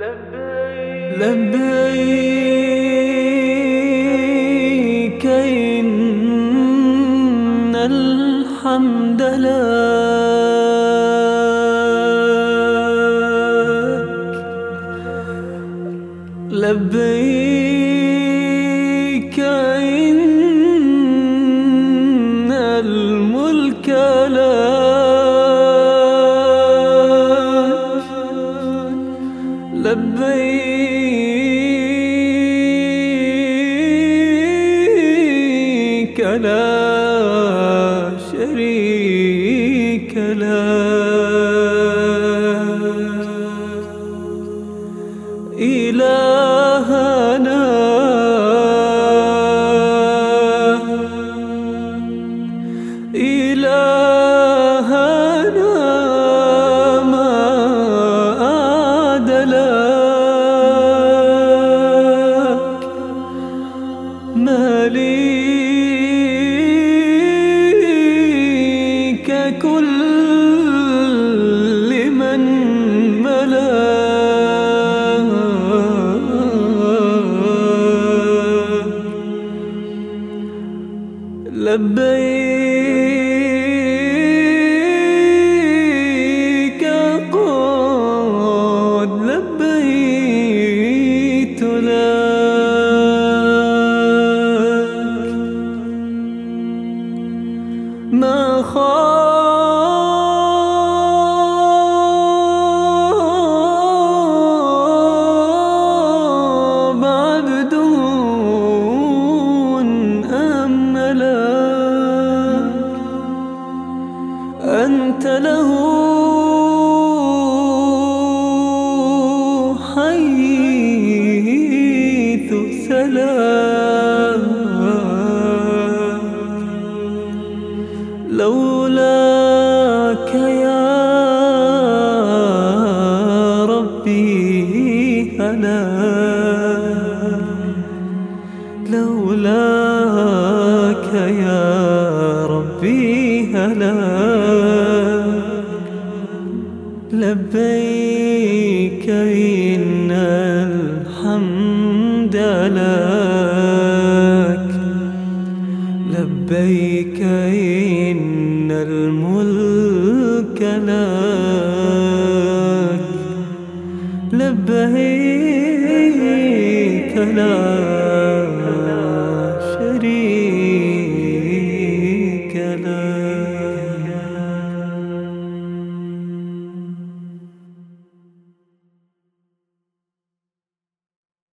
لبيك. إن الحمد لك لبيك إن لبيك لا شريك لك إلهنا لبيك قد لبيت لك. ما خاب أنت له حيث سلاك لولاك يا ربي هلاك لولاك يا ربي هلاك لبيك إن الحمد لك. لبيك إن الملك لك. لبيك لا